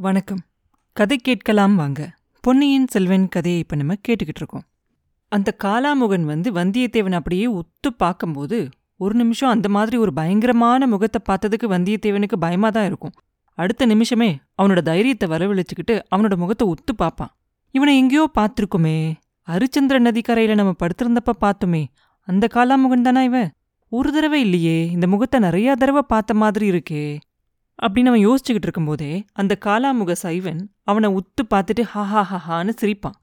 வணக்கம். கதை கேட்கலாம் வாங்க. பொன்னியின் செல்வன் கதையை இப்போ நம்ம கேட்டுக்கிட்டு இருக்கோம். அந்த காலாமுகன் வந்து வந்தியத்தேவன் அப்படியே உத்து பார்க்கும்போது ஒரு நிமிஷம் அந்த மாதிரி ஒரு பயங்கரமான முகத்தை பார்த்ததுக்கு வந்தியத்தேவனுக்கு பயமாக தான் இருக்கும். அடுத்த நிமிஷமே அவனோட தைரியத்தை வரவழைச்சுக்கிட்டு அவனோட முகத்தை உத்து பார்ப்பான். இவனை எங்கேயோ பார்த்துருக்குமே. அரிச்சந்திர நதிக்கரையில் நம்ம படுத்திருந்தப்ப பார்த்தோமே. அந்த காலாமுகன் தானா இவன்? ஒரு தடவை இல்லையே. இந்த முகத்தை நிறையா தடவை பார்த்த மாதிரி இருக்கே. அப்படின்னு அவன் யோசிச்சுக்கிட்டு இருக்கும்போதே அந்த காலாமுக சைவன் அவனை உத்து பார்த்துட்டு ஹஹா ஹஹான்னு சிரிப்பான்.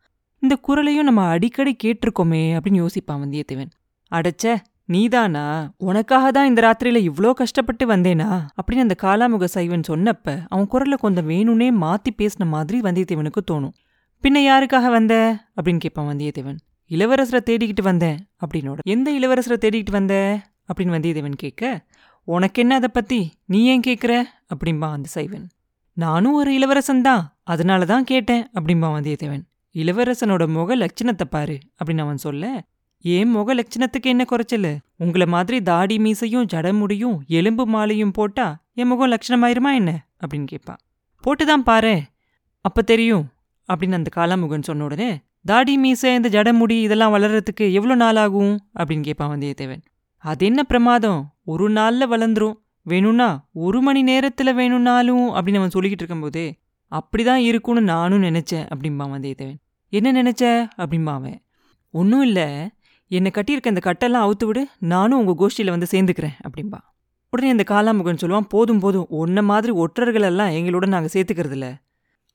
இந்த குரலையும் நம்ம அடிக்கடி கேட்டிருக்கோமே அப்படின்னு யோசிப்பான் வந்தியத்தேவன். அடச்ச நீதானா? உனக்காக தான் இந்த ராத்திரியில இவ்ளோ கஷ்டப்பட்டு வந்தேனா? அப்படின்னு அந்த காலாமுக சைவன் சொன்னப்ப அவன் குரலை கொஞ்சம் வேணும்னே மாத்தி பேசின மாதிரி வந்தியத்தேவனுக்கு தோணும். பின்ன யாருக்காக வந்த? அப்படின்னு கேட்பான் வந்தியத்தேவன். இளவரசரை தேடிக்கிட்டு வந்தேன் அப்படின்னோட. எந்த இளவரசரை தேடிக்கிட்டு வந்த? அப்படின்னு வந்தியத்தேவன் கேட்க உனக்கு என்ன அதை பத்தி? நீ ஏன் கேட்குற அப்படிம்பா அந்த சைவன். நானும் ஒரு இளவரசன் தான். அதனால தான் கேட்டேன் அப்படிம்பா வந்தியத்தேவன். இளவரசனோட முக லட்சணத்தை பாரு அப்படின்னு அவன் சொல்ல ஏன் முக லட்சணத்துக்கு என்ன குறைச்சல்? உங்களை மாதிரி தாடி மீசையும் ஜடமுடியும் எலும்பு மாலையும் போட்டா என் முகம் லட்சணமாயிருமா என்ன? அப்படின்னு கேட்பான் போட்டுதான் பாரு. அப்ப தெரியும் அப்படின்னு அந்த காலாமுகன் சொன்ன உடனே தாடி மீசை இந்த ஜடமுடி இதெல்லாம் வளர்றதுக்கு எவ்வளோ நாள் ஆகும் அப்படின்னு கேட்பான் வந்தியத்தேவன். அது என்ன பிரமாதம்? ஒரு நாள்ல வளர்ந்துரும். வேணும்னா ஒரு மணி நேரத்துல வேணும்னாலும் அப்படின்னு அவன் சொல்லிக்கிட்டு இருக்கும்போதே அப்படிதான் இருக்கும்னு நானும் நினைச்சேன் அப்படிம்பா வந்தியத்தேவன் என்ன நினைச்ச? அப்படிம்பா அவன். ஒன்றும் இல்லை. என்னை கட்டியிருக்க இந்த கட்டெல்லாம் அவுத்து விடு. நானும் உங்க கோஷ்டியில வந்து சேர்ந்துக்கிறேன் அப்படிம்பா. உடனே அந்த காலாமுகன் சொல்லுவான் போதும் போதும். உன்ன மாதிரி ஒற்றர்கள் எல்லாம் எங்களோட நாங்கள் சேர்த்துக்கிறதில்ல.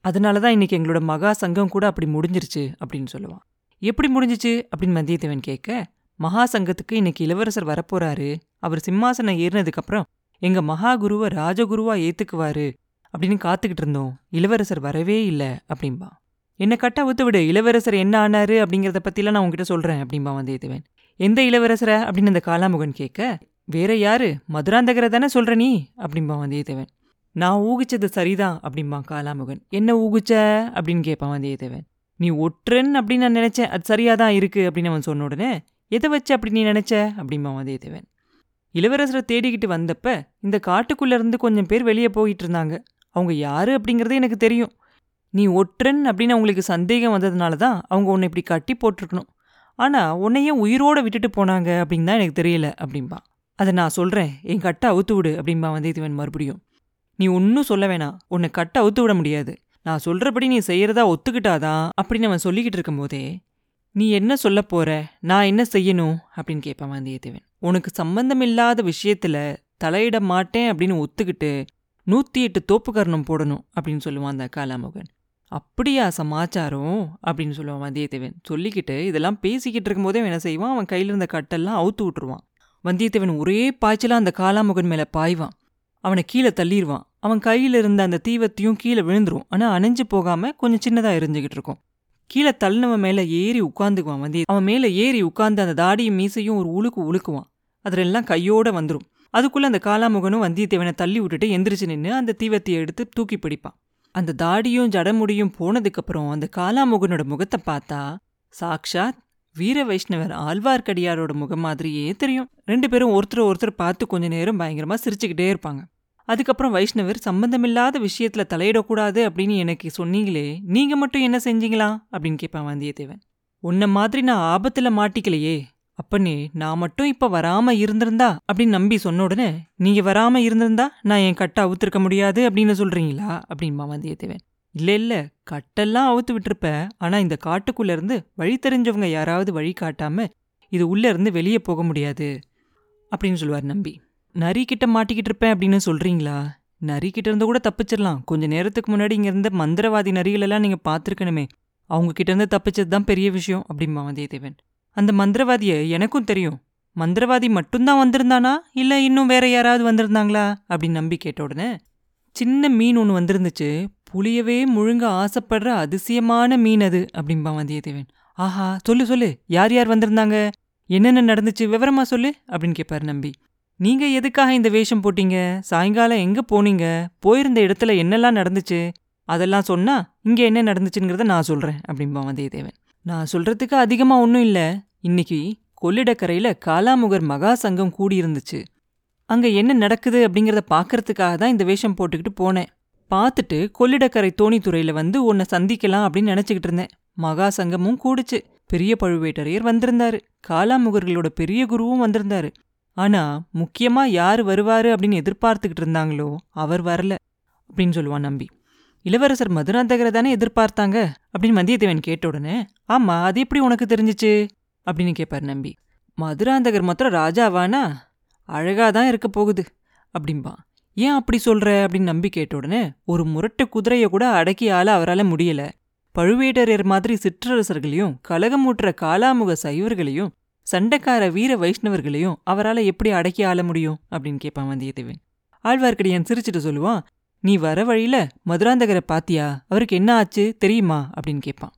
அதனால தான் இன்னைக்கு எங்களோட மகா சங்கம் கூட அப்படி முடிஞ்சிருச்சு அப்படின்னு சொல்லுவான். எப்படி முடிஞ்சிச்சு? அப்படின்னு வந்தியத்தேவன் கேட்க மகா சங்கத்துக்கு இன்னைக்கு இளவரசர் வரப்போறாரு. அவர் சிம்மாசனம் ஏறினதுக்கப்புறம் எங்க மகா குருவை ராஜகுருவா ஏத்துக்குவாரு அப்படின்னு காத்துக்கிட்டு இருந்தோம். இளவரசர் வரவே இல்லை அப்படின்பா என்னை கட்டா ஒத்து விடு இளவரசர் என்ன ஆனாரு அப்படிங்கிறத பத்திலாம் நான் உங்ககிட்ட சொல்றேன் அப்படின்பா வந்தியத்தேவன். எந்த இளவரசரை? அப்படின்னு அந்த காலாமுகன் கேட்க வேற யாரு? மதுராந்தகரை தானே சொல்ற நீ? அப்படின்பா வந்தியத்தேவன். நான் ஊகிச்சது சரிதான் அப்படிம்பான் காலாமுகன் என்ன ஊகிச்ச? அப்படின்னு கேட்பான் வந்தியத்தேவன். நீ ஒற்றன் அப்படின்னு நான் நினைச்சேன். அது சரியாக தான் இருக்கு அப்படின்னு அவன் சொன்ன உடனே எதை வச்சு அப்படி நீ நினச்ச? அப்படிம்பா வந்தியத்தேவன் இளவரசரை தேடிக்கிட்டு வந்தப்ப இந்த காட்டுக்குள்ளேருந்து கொஞ்சம் பேர் வெளியே போயிட்டு இருந்தாங்க அவங்க யாரு அப்படிங்கிறதே எனக்கு தெரியும். நீ ஒற்றன் அப்படின்னு அவங்களுக்கு சந்தேகம் வந்ததுனால தான் அவங்க உன்னை இப்படி கட்டி போட்டிருக்கணும். ஆனால் உன்னையே உயிரோட விட்டுட்டு போனாங்க அப்படின்னு தான் எனக்கு தெரியல அப்படின்பா அதை நான் சொல்கிறேன் என் கட்டை அவுத்து விடு அப்படின்பா வந்தியத்தேவன் மறுபடியும். நீ ஒன்றும் சொல்ல வேணாம். உன்னை கட்டை அவுத்து விட முடியாது. நான் சொல்கிறபடி நீ செய்கிறதா ஒத்துக்கிட்டாதான் அப்படின்னு அவன் சொல்லிக்கிட்டு இருக்கும்போதே நீ என்ன சொல்ல போற? நான் என்ன செய்யணும்? அப்படின்னு கேட்பான் வந்தியத்தேவன். உனக்கு சம்பந்தமில்லாத விஷயத்துல தலையிட மாட்டேன் அப்படின்னு ஒத்துக்கிட்டு நூத்தி எட்டு தோப்புக்கரணம் போடணும் அப்படின்னு சொல்லுவான் அந்த காலாமுகன். அப்படியா சமாச்சாரம்? அப்படின்னு சொல்லுவான் வந்தியத்தேவன். சொல்லிக்கிட்டு இதெல்லாம் பேசிக்கிட்டு இருக்கும்போதே அவன் என்ன செய்வான்? அவன் கையில இருந்த கட்டெல்லாம் அவுத்து விட்டுருவான். வந்தியத்தேவன் ஒரே பாய்ச்சலா அந்த காலாமுகன் மேல பாய்வான். அவனை கீழே தள்ளிடுவான் அவன் கையில இருந்த அந்த தீவத்தையும் கீழே விழுந்துரும். ஆனா அணைஞ்சு போகாம கொஞ்சம் சின்னதா எரிஞ்சுக்கிட்டு இருக்கும். கீழே தள்ளினவன் மேல ஏறி உட்காந்துக்குவான் வந்திய. அவன் மேல ஏறி உட்கார்ந்து அந்த தாடியும் மீசையும் ஒரு உழுக்கு உழுக்குவான். அதிலெல்லாம் கையோட வந்துடும் அதுக்குள்ள அந்த காலாமுகனும் வந்தியத்தேவனை தள்ளி விட்டுட்டு எந்திரிச்சு நின்று அந்த தீவத்தியை எடுத்து தூக்கி பிடிப்பான். அந்த தாடியும் ஜடமுடியும் போனதுக்கப்புறம் அந்த காலாமுகனோட முகத்தை பார்த்தா சாக்ஷாத் வீர வைஷ்ணவர் ஆழ்வார்க்கடியாரோட முகம் மாதிரியே தெரியும். ரெண்டு பேரும் ஒருத்தர் ஒருத்தர் பார்த்து கொஞ்ச நேரம் பயங்கரமா சிரிச்சுக்கிட்டே இருப்பாங்க. அதுக்கப்புறம் வைஷ்ணவர் சம்பந்தமில்லாத விஷயத்துல தலையிடக்கூடாது அப்படின்னு எனக்கு சொன்னீங்களே நீங்க மட்டும் என்ன செஞ்சீங்களா? அப்படின்னு கேட்பான் வந்தியத்தேவன். உன்ன மாதிரி நான் ஆபத்துல மாட்டிக்கலையே அப்பனே நான் மட்டும் இப்ப வராம இருந்திருந்தா? அப்படின்னு நம்பி சொன்ன உடனே நீங்க வராம இருந்திருந்தா நான் என் கட்டை அவுத்திருக்க முடியாது அப்படின்னு சொல்றீங்களா? அப்படின்பா வந்தியத்தேவன். இல்ல இல்ல கட்டெல்லாம் அவுத்து விட்டுருப்ப ஆனா இந்த காட்டுக்குள்ள இருந்து வழி தெரிஞ்சவங்க யாராவது வழி காட்டாம இது உள்ள இருந்து வெளியே போக முடியாது அப்படின்னு சொல்லுவார் நம்பி. நரி கிட்ட மாட்டிக்கிட்டு இருப்பேன் அப்படின்னு சொல்றீங்களா? நரி கிட்ட இருந்து கூட தப்பிச்சிடலாம். கொஞ்ச நேரத்துக்கு முன்னாடி இங்க இருந்த மந்திரவாதி நரிகளெல்லாம் நீங்க பார்த்துருக்கணுமே. அவங்க கிட்ட இருந்து தப்பிச்சது தான் பெரிய விஷயம் அப்படிம்பா வந்தியத்தேவன் அந்த மந்திரவாதிய எனக்கும் தெரியும். மந்திரவாதி மட்டும்தான் வந்திருந்தானா? இல்ல இன்னும் வேற யாராவது வந்திருந்தாங்களா? அப்படின்னு நம்பி கேட்ட உடனே சின்ன மீன் ஒன்று வந்திருந்துச்சு. புளியவே முழுங்க ஆசைப்படுற அதிசயமான மீன் அது அப்படிம்பா வந்தியத்தேவன் ஆஹா சொல்லு சொல்லு. யார் யார் வந்திருந்தாங்க? என்னென்ன நடந்துச்சு? விவரமா சொல்லு அப்படின்னு கேட்பாரு நம்பி. நீங்க எதுக்காக இந்த வேஷம் போட்டீங்க? சாயங்காலம் எங்க போனீங்க? போயிருந்த இடத்துல என்னெல்லாம் நடந்துச்சு? அதெல்லாம் சொன்னா இங்க என்ன நடந்துச்சுங்கிறத நான் சொல்றேன் அப்படிம்பா வந்தியத்தேவன். நான் சொல்றதுக்கு அதிகமா ஒன்றும் இல்ல. இன்னைக்கு கொள்ளிடக்கரையில காலாமுகர் மகா சங்கம் கூடியிருந்துச்சு. அங்க என்ன நடக்குது அப்படிங்கிறத பார்க்கறதுக்காக தான் இந்த வேஷம் போட்டுக்கிட்டு போனேன். பார்த்துட்டு கொள்ளிடக்கரை தோணித்துறையில வந்து உன்னை சந்திக்கலாம் அப்படின்னு நினைச்சுக்கிட்டு இருந்தேன். மகா சங்கமும் கூடுச்சு. பெரிய பழுவேட்டரையர் வந்திருந்தாரு. காலாமுகர்களோட பெரிய குருவும் வந்திருந்தாரு. ஆனா முக்கியமா யார் வருவாரு அப்படின்னு எதிர்பார்த்துக்கிட்டு இருந்தாங்களோ அவர் வரல அப்படின்னு சொல்லுவான் நம்பி. இளவரசர் மதுராந்தகரை தானே எதிர்பார்த்தாங்க அப்படின்னு வந்தியத்தேவன் கேட்ட உடனே ஆமா அது எப்படி உனக்கு தெரிஞ்சிச்சு? அப்படின்னு கேட்பார் நம்பி. மதுராந்தகர் மாத்திரம் ராஜாவானா? அழகா தான் இருக்க போகுது அப்படிம்பா. ஏன் அப்படி சொல்ற? அப்படின்னு நம்பி கேட்ட உடனே ஒரு முரட்டு குதிரையை கூட அடக்கி ஆள அவரால முடியல. பழுவேட்டரையர் மாதிரி சிற்றரசர்களையும் கலகமூட்டுற காலாமுக சைவர்களையும் சண்டைக்கார வீர வைஷ்ணவர்களையும் அவரால எப்படி அடக்கி ஆள முடியும்? அப்படின்னு கேட்பான் வந்தியத்தேவன். ஆழ்வார்க்கடியான் சிரிச்சிட்டு சொல்லுவான் நீ வர வழியில் மதுராந்தகரை பாத்தியா? அவருக்கு என்ன ஆச்சு? தெரியுமா? அப்படின்னு கேட்பான்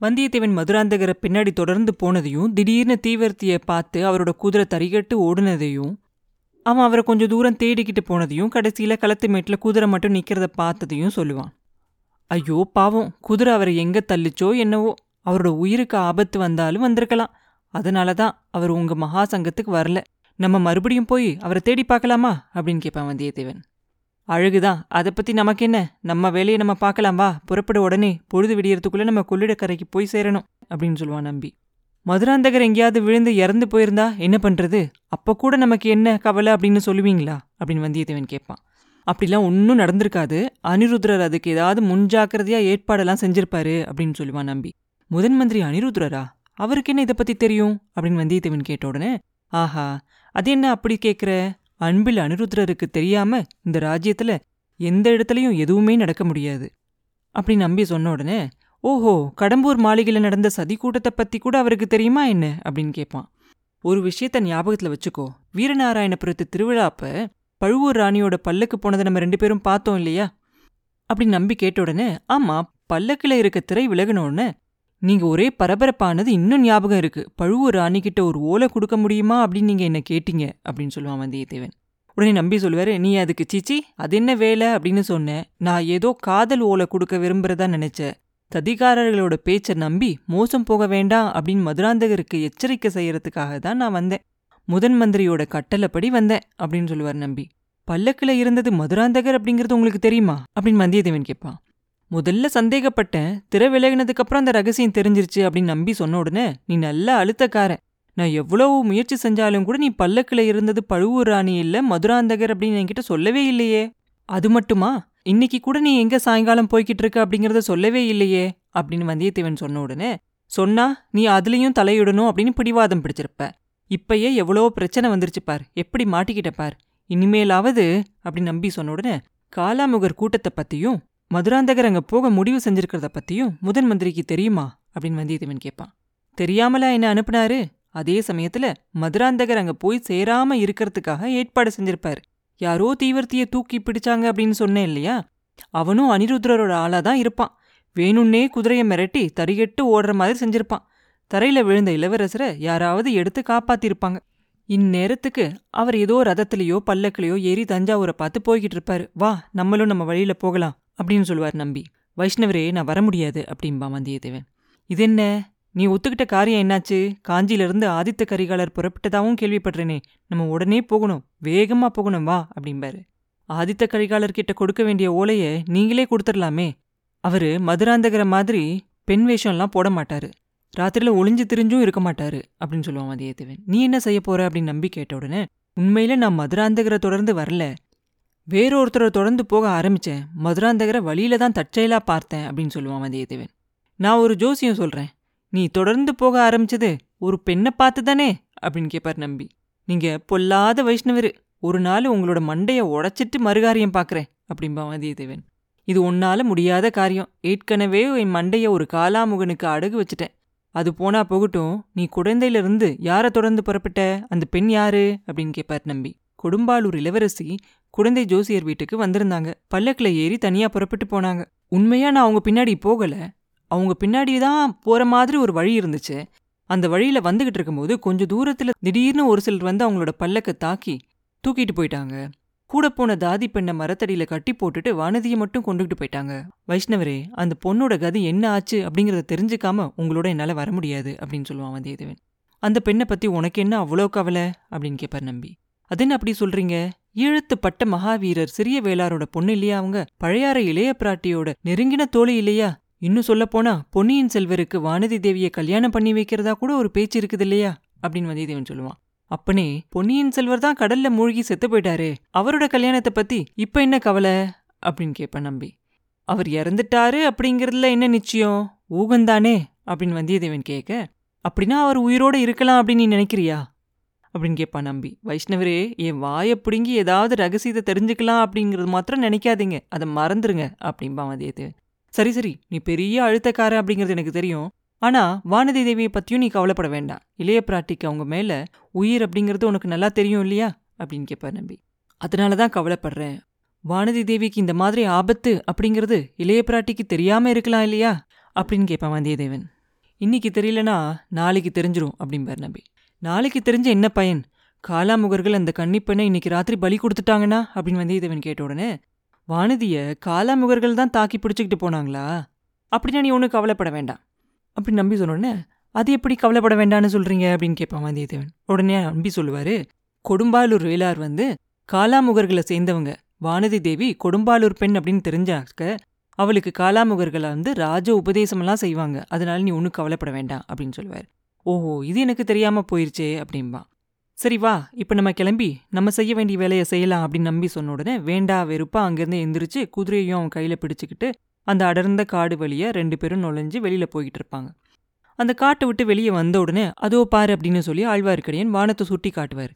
வந்தியத்தேவன் மதுராந்தகரை பின்னாடி தொடர்ந்து போனதையும் திடீர்னு தீவிரத்திய பார்த்து அவரோட குதிரை தறிகட்டு ஓடுனதையும் அவன் அவரை கொஞ்சம் தூரம் தேடிக்கிட்டு போனதையும் கடைசியில் களத்துமேட்டில் குதிரை மட்டும் நிற்கிறத பார்த்ததையும் சொல்லுவான். ஐயோ பாவம் குதிரை அவரை எங்க தள்ளிச்சோ என்னவோ அவரோட உயிருக்கு ஆபத்து வந்தாலும் வந்திருக்கலாம். அதனால தான் அவர் உங்க மகா சங்கத்துக்கு வரல. நம்ம மறுபடியும் போய் அவரை தேடி பார்க்கலாமா? அப்படின்னு கேட்பான் வந்தியத்தேவன். அழகுதான். அதை பத்தி நமக்கு என்ன? நம்ம வேலையை நம்ம பார்க்கலாம் வா. புறப்பட உடனே. பொழுது விடியறதுக்குள்ளே நம்ம கொள்ளிடக்கரைக்கு போய் சேரணும் அப்படின்னு சொல்லுவான் நம்பி. மதுராந்தகர் எங்கேயாவது விழுந்து இறந்து போயிருந்தா என்ன பண்றது? அப்போ கூட நமக்கு என்ன கவலை அப்படின்னு சொல்லுவீங்களா? அப்படின்னு வந்தியத்தேவன் கேட்பான் அப்படிலாம் ஒன்றும் நடந்திருக்காது. அனிருத்ரர் அதுக்கு ஏதாவது முன்ஜாக்கிரதையாக ஏற்பாடெல்லாம் செஞ்சிருப்பாரு அப்படின்னு சொல்லுவான் நம்பி. முதன் மந்திரி அனிருத்ரரா? அவருக்கு என்ன இதை பத்தி தெரியும்? அப்படின்னு வந்தியத்தேவன் கேட்ட உடனே ஆஹா அது என்ன அப்படி கேட்குற அன்பில் அனிருத்ரருக்கு தெரியாம இந்த ராஜ்யத்துல எந்த இடத்துலயும் எதுவுமே நடக்க முடியாது. அப்படி நம்பி சொன்ன உடனே ஓஹோ கடம்பூர் மாளிகையில் நடந்த சதி கூட்டத்தை பத்தி கூட அவருக்கு தெரியுமா என்ன? அப்படின்னு கேட்பான் ஒரு விஷயத்த ஞாபகத்துல வச்சுக்கோ. வீரநாராயணபுரத்து திருவிழாப்ப பழுவூர் ராணியோட பல்லக்கு போனதை நம்ம ரெண்டு பேரும் பார்த்தோம் இல்லையா? அப்படி நம்பி கேட்ட உடனே ஆமா பல்லக்குல இருக்க திரை விலகினோடனே நீங்க ஒரே பரபரப்பானது இன்னும் ஞாபகம் இருக்கு. பழுவூர் ராணிக்கிட்ட ஒரு ஓலை கொடுக்க முடியுமா அப்படின்னு நீங்க என்ன கேட்டீங்க அப்படின்னு சொல்லுவான் வந்தியத்தேவன். உடனே நம்பி சொல்லுவாரு நீ அதுக்கு சிச்சி அது என்ன வேலை? அப்படின்னு சொன்னேன். நான் ஏதோ காதல் ஓலை கொடுக்க விரும்புறதா நினைச்சேன். ததிகாரர்களோட பேச்சை நம்பி மோசம் போக வேண்டாம் அப்படின்னு மதுராந்தகருக்கு எச்சரிக்கை செய்யறதுக்காக தான் நான் வந்தேன். முதன் மந்திரியோட கட்டளைப்படி வந்தேன் அப்படின்னு சொல்லுவார் நம்பி. பல்லக்கில் இருந்தது மதுராந்தகர் அப்படிங்கிறது உங்களுக்கு தெரியுமா? அப்படின்னு வந்தியத்தேவன் கேட்பான். முதல்ல சந்தேகப்பட்டேன். திரை விலகினதுக்கப்புறம் அந்த ரகசியம் தெரிஞ்சிருச்சு அப்படின்னு நம்பி சொன்ன உடனே நீ நல்ல அழுத்தக்காரன். நான் எவ்வளவு முயற்சி செஞ்சாலும் கூட நீ பல்லக்கில் இருந்தது பழுவூர் ராணி இல்லை மதுராந்தகர் அப்படின்னு என்கிட்ட சொல்லவே இல்லையே. அது மட்டுமா? இன்னைக்கு கூட நீ எங்க சாயங்காலம் போய்கிட்டு இருக்க அப்படிங்கறத சொல்லவே இல்லையே. அப்படின்னு வந்தியத்தேவன் சொன்ன உடனே சொன்னா நீ அதுலயும் தலையிடணும் அப்படின்னு பிடிவாதம் பிடிச்சிருப்ப. இப்பயே எவ்வளோ பிரச்சனை வந்துருச்சு பார். எப்படி மாட்டிக்கிட்ட பார். இனிமேலாவது அப்படி நம்பி சொன்ன உடனே காலாமுகர் கூட்டத்தை பத்தியும் மதுராந்தகர் அங்கே போக முடிவு செஞ்சிருக்கிறத பத்தியும் முதன் மந்திரிக்கு தெரியுமா? அப்படின்னு வந்தியத்தேவன் கேட்பான் தெரியாமலா என்ன அனுப்புனாரு? அதே சமயத்துல மதுராந்தகர் அங்க போய் சேராம இருக்கிறதுக்காக ஏற்பாடு செஞ்சிருப்பாரு. யாரோ தீவிரத்திய தூக்கி பிடிச்சாங்க அப்படின்னு சொன்னேன் இல்லையா? அவனும் அனிருத்ரரோட ஆளாக தான் இருப்பான். வேணும்னே குதிரையை மிரட்டி தறிகெட்டு ஓடுற மாதிரி செஞ்சிருப்பான். தரையில விழுந்த இளவரசரை யாராவது எடுத்து காப்பாத்திருப்பாங்க. இந்நேரத்துக்கு அவர் ஏதோ ரதத்திலேயோ பல்லக்கிலேயோ ஏறி தஞ்சாவூரை பார்த்து போய்கிட்டு இருப்பாரு. வா நம்மளும் நம்ம வழியில போகலாம். அப்படின்னு சொல்லுவார் நம்பி. வைஷ்ணவரே நான் வர முடியாது அப்படின்பா வந்தியத்தேவன். இது என்ன நீ ஒத்துக்கிட்ட காரியம் என்னாச்சு? காஞ்சியிலிருந்து ஆதித்த கரிகாலர் புறப்பட்டதாகவும் கேள்விப்படுறேனே நம்ம உடனே போகணும் வேகமா போகணும் வா அப்படிம்பாரு. ஆதித்த கரிகாலர் கிட்ட கொடுக்க வேண்டிய ஓலையை நீங்களே கொடுத்துடலாமே. அவரு மதுராந்தகர மாதிரி பெண் வேஷம்லாம் போட மாட்டாரு. ராத்திரில ஒளிஞ்சு திரிஞ்சும் இருக்க மாட்டாரு அப்படின்னு சொல்லுவான் வந்தியத்தேவன். நீ என்ன செய்ய போற அப்படின்னு நம்பி கேட்ட உடனே உண்மையில நான் மதுராந்தகரை தொடர்ந்து வரல. வேறொருத்தரை தொடர்ந்து போக ஆரம்பிச்சேன். மதுராந்தகரை வழியில தான் தற்செயலா பார்த்தேன் அப்படின்னு சொல்லுவான் வந்தியத்தேவன். நான் ஒரு ஜோசியம் சொல்றேன். நீ தொடர்ந்து போக ஆரம்பிச்சது ஒரு பெண்ணை பார்த்து தானே அப்படின்னு கேட்பார் நம்பி. நீங்க பொல்லாத வைஷ்ணவரு. ஒரு நாள் உங்களோட மண்டைய உடைச்சிட்டு மறுகாரியம் பார்க்குறேன் அப்படின்பா வந்தியத்தேவன். இது உன்னால முடியாத காரியம். ஏற்கனவே என் மண்டைய ஒரு காலாமுகனுக்கு அடகு வச்சுட்டேன். அது போனா போகட்டும் நீ குழந்தையிலிருந்து யாரை தொடர்ந்து புறப்பட்ட? அந்த பெண் யாரு? அப்படின்னு கேட்பார் நம்பி. கொடும்பாளூர் இளவரசி குழந்தை ஜோசியர் வீட்டுக்கு வந்திருந்தாங்க. பல்லக்கில் ஏறி தனியா புறப்பட்டு போனாங்க. உண்மையா நான் அவங்க பின்னாடி போகல. அவங்க பின்னாடி தான் போற மாதிரி ஒரு வழி இருந்துச்சு. அந்த வழியில வந்துகிட்டு இருக்கும்போது கொஞ்சம் தூரத்துல திடீர்னு ஒரு சிலர் வந்து அவங்களோட பல்லக்க தாக்கி தூக்கிட்டு போயிட்டாங்க. கூட போன தாதி பெண்ணை மரத்தடியில கட்டி போட்டுட்டு வானதியை மட்டும் கொண்டுகிட்டு போயிட்டாங்க. வைஷ்ணவரே அந்த பொண்ணோட கதி என்ன ஆச்சு அப்படிங்கறத தெரிஞ்சுக்காம உங்களோட என்னால வர முடியாது அப்படின்னு சொல்லுவான் வந்தியத்தேவன். அந்த பெண்ணை பத்தி உனக்கு என்ன அவ்வளோ கவலை அப்படின்னு கேட்பார் நம்பி. அது என்ன அப்படி சொல்றீங்க? ஈழத்துப்பட்ட மகாவீரர் சிறிய வேளாரோட பொண்ணு இல்லையா அவங்க? பழையாற இளைய பிராட்டியோட நெருங்கின தோழி இல்லையா? இன்னும் சொல்லப்போனா பொன்னியின் செல்வருக்கு வானதி தேவியை கல்யாணம் பண்ணி வைக்கிறதா கூட ஒரு பேச்சு இருக்குது இல்லையா? அப்படின்னு வந்தியத்தேவன் சொல்லுவான். அப்பனே பொன்னியின் செல்வர் தான் கடல்ல மூழ்கி செத்து போயிட்டாரே. அவரோட கல்யாணத்தை பத்தி இப்ப என்ன கவலை? அப்படின்னு கேட்பேன் நம்பி. அவர் இறந்துட்டாரு அப்படிங்கறதுல என்ன நிச்சயம்? ஊகந்தானே அப்படின்னு வந்தியத்தேவன் கேட்க அப்படின்னா அவர் உயிரோட இருக்கலாம் அப்படின்னு நீ நினைக்கிறியா? அப்படின்னு கேட்பான் நம்பி. வைஷ்ணவரே என் வாயை பிடுங்கி ஏதாவது ரகசியத்தை தெரிஞ்சுக்கலாம் அப்படிங்கிறது மாத்திரம் நினைக்காதீங்க. அதை மறந்துருங்க அப்படின்பா வந்தியத்தேவன் சரி சரி நீ பெரிய அழுத்தக்கார அப்படிங்கிறது எனக்கு தெரியும். ஆனா வானதி தேவியை பத்தியும் நீ கவலைப்பட வேண்டாம். இளைய பிராட்டிக்கு அவங்க மேல உயிர் அப்படிங்கிறது உனக்கு நல்லா தெரியும் இல்லையா? அப்படின்னு கேட்பார் நம்பி. அதனால தான் கவலைப்படுறேன். வானதி தேவிக்கு இந்த மாதிரி ஆபத்து அப்படிங்கிறது இளைய பிராட்டிக்கு தெரியாம இருக்கலாம் இல்லையா? அப்படின்னு கேட்பான் வந்தியத்தேவன். இன்னைக்கு தெரியலனா நாளைக்கு தெரிஞ்சிரும் அப்படிம்பார் நம்பி. நாளைக்கு தெரிஞ்ச என்ன பயன்? காலாமுகர்கள் அந்த கன்னிப்பெண்ணை இன்னைக்கு ராத்திரி பலி கொடுத்துட்டாங்கன்னா? அப்படின்னு வந்தியத்தேவன் கேட்ட உடனே வானதிய காலாமுகர்கள் தான் தாக்கி பிடிச்சிக்கிட்டு போனாங்களா? அப்படின்னா நீ ஒன்றும் கவலைப்பட வேண்டாம். அப்படி நம்பி சொன்னோடனே அது எப்படி கவலைப்பட வேண்டாம்னு சொல்றீங்க? அப்படின்னு கேட்பான் வந்தியத்தேவன் உடனே நம்பி சொல்லுவாரு கொடும்பாலூர் வேளார் வந்து காலாமுகர்களை சேர்ந்தவங்க. வானதி தேவி கொடும்பாலூர் பெண் அப்படின்னு தெரிஞ்சாக்க அவளுக்கு காலாமுகர்களை வந்து ராஜ உபதேசமெல்லாம் செய்வாங்க. அதனால நீ ஒன்றும் கவலைப்பட வேண்டாம். அப்படின்னு சொல்லுவார். ஓஹோ இது எனக்கு தெரியாம போயிருச்சே அப்படின்பா. சரி வா இப்போ நம்ம கிளம்பி நம்ம செய்ய வேண்டிய வேலையை செய்யலாம் அப்படின்னு நம்பி சொன்ன உடனே வேண்டா வெறுப்பா அங்கேருந்து எந்திரிச்சு குதிரையும் அவன் கையில பிடிச்சிக்கிட்டு அந்த அடர்ந்த காடு வழியை ரெண்டு பேரும் நுழைஞ்சு வெளியில போய்கிட்டு இருப்பாங்க. அந்த காட்டை விட்டு வெளியே வந்த உடனே அதோ பாரு அப்படின்னு சொல்லி ஆழ்வார்க்கடியன் வானத்தை சுட்டி காட்டுவார்.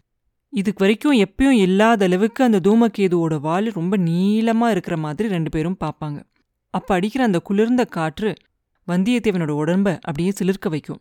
இதுக்கு வரைக்கும் எப்பயும் இல்லாத அளவுக்கு அந்த தூமக்கேதுவோட வால் ரொம்ப நீளமா இருக்கிற மாதிரி ரெண்டு பேரும் பார்ப்பாங்க. அப்ப அடிக்கிற அந்த குளிர்ந்த காற்று வந்தியத்தேவனோட உடம்ப அப்படியே சிலிர்க்க வைக்கும்.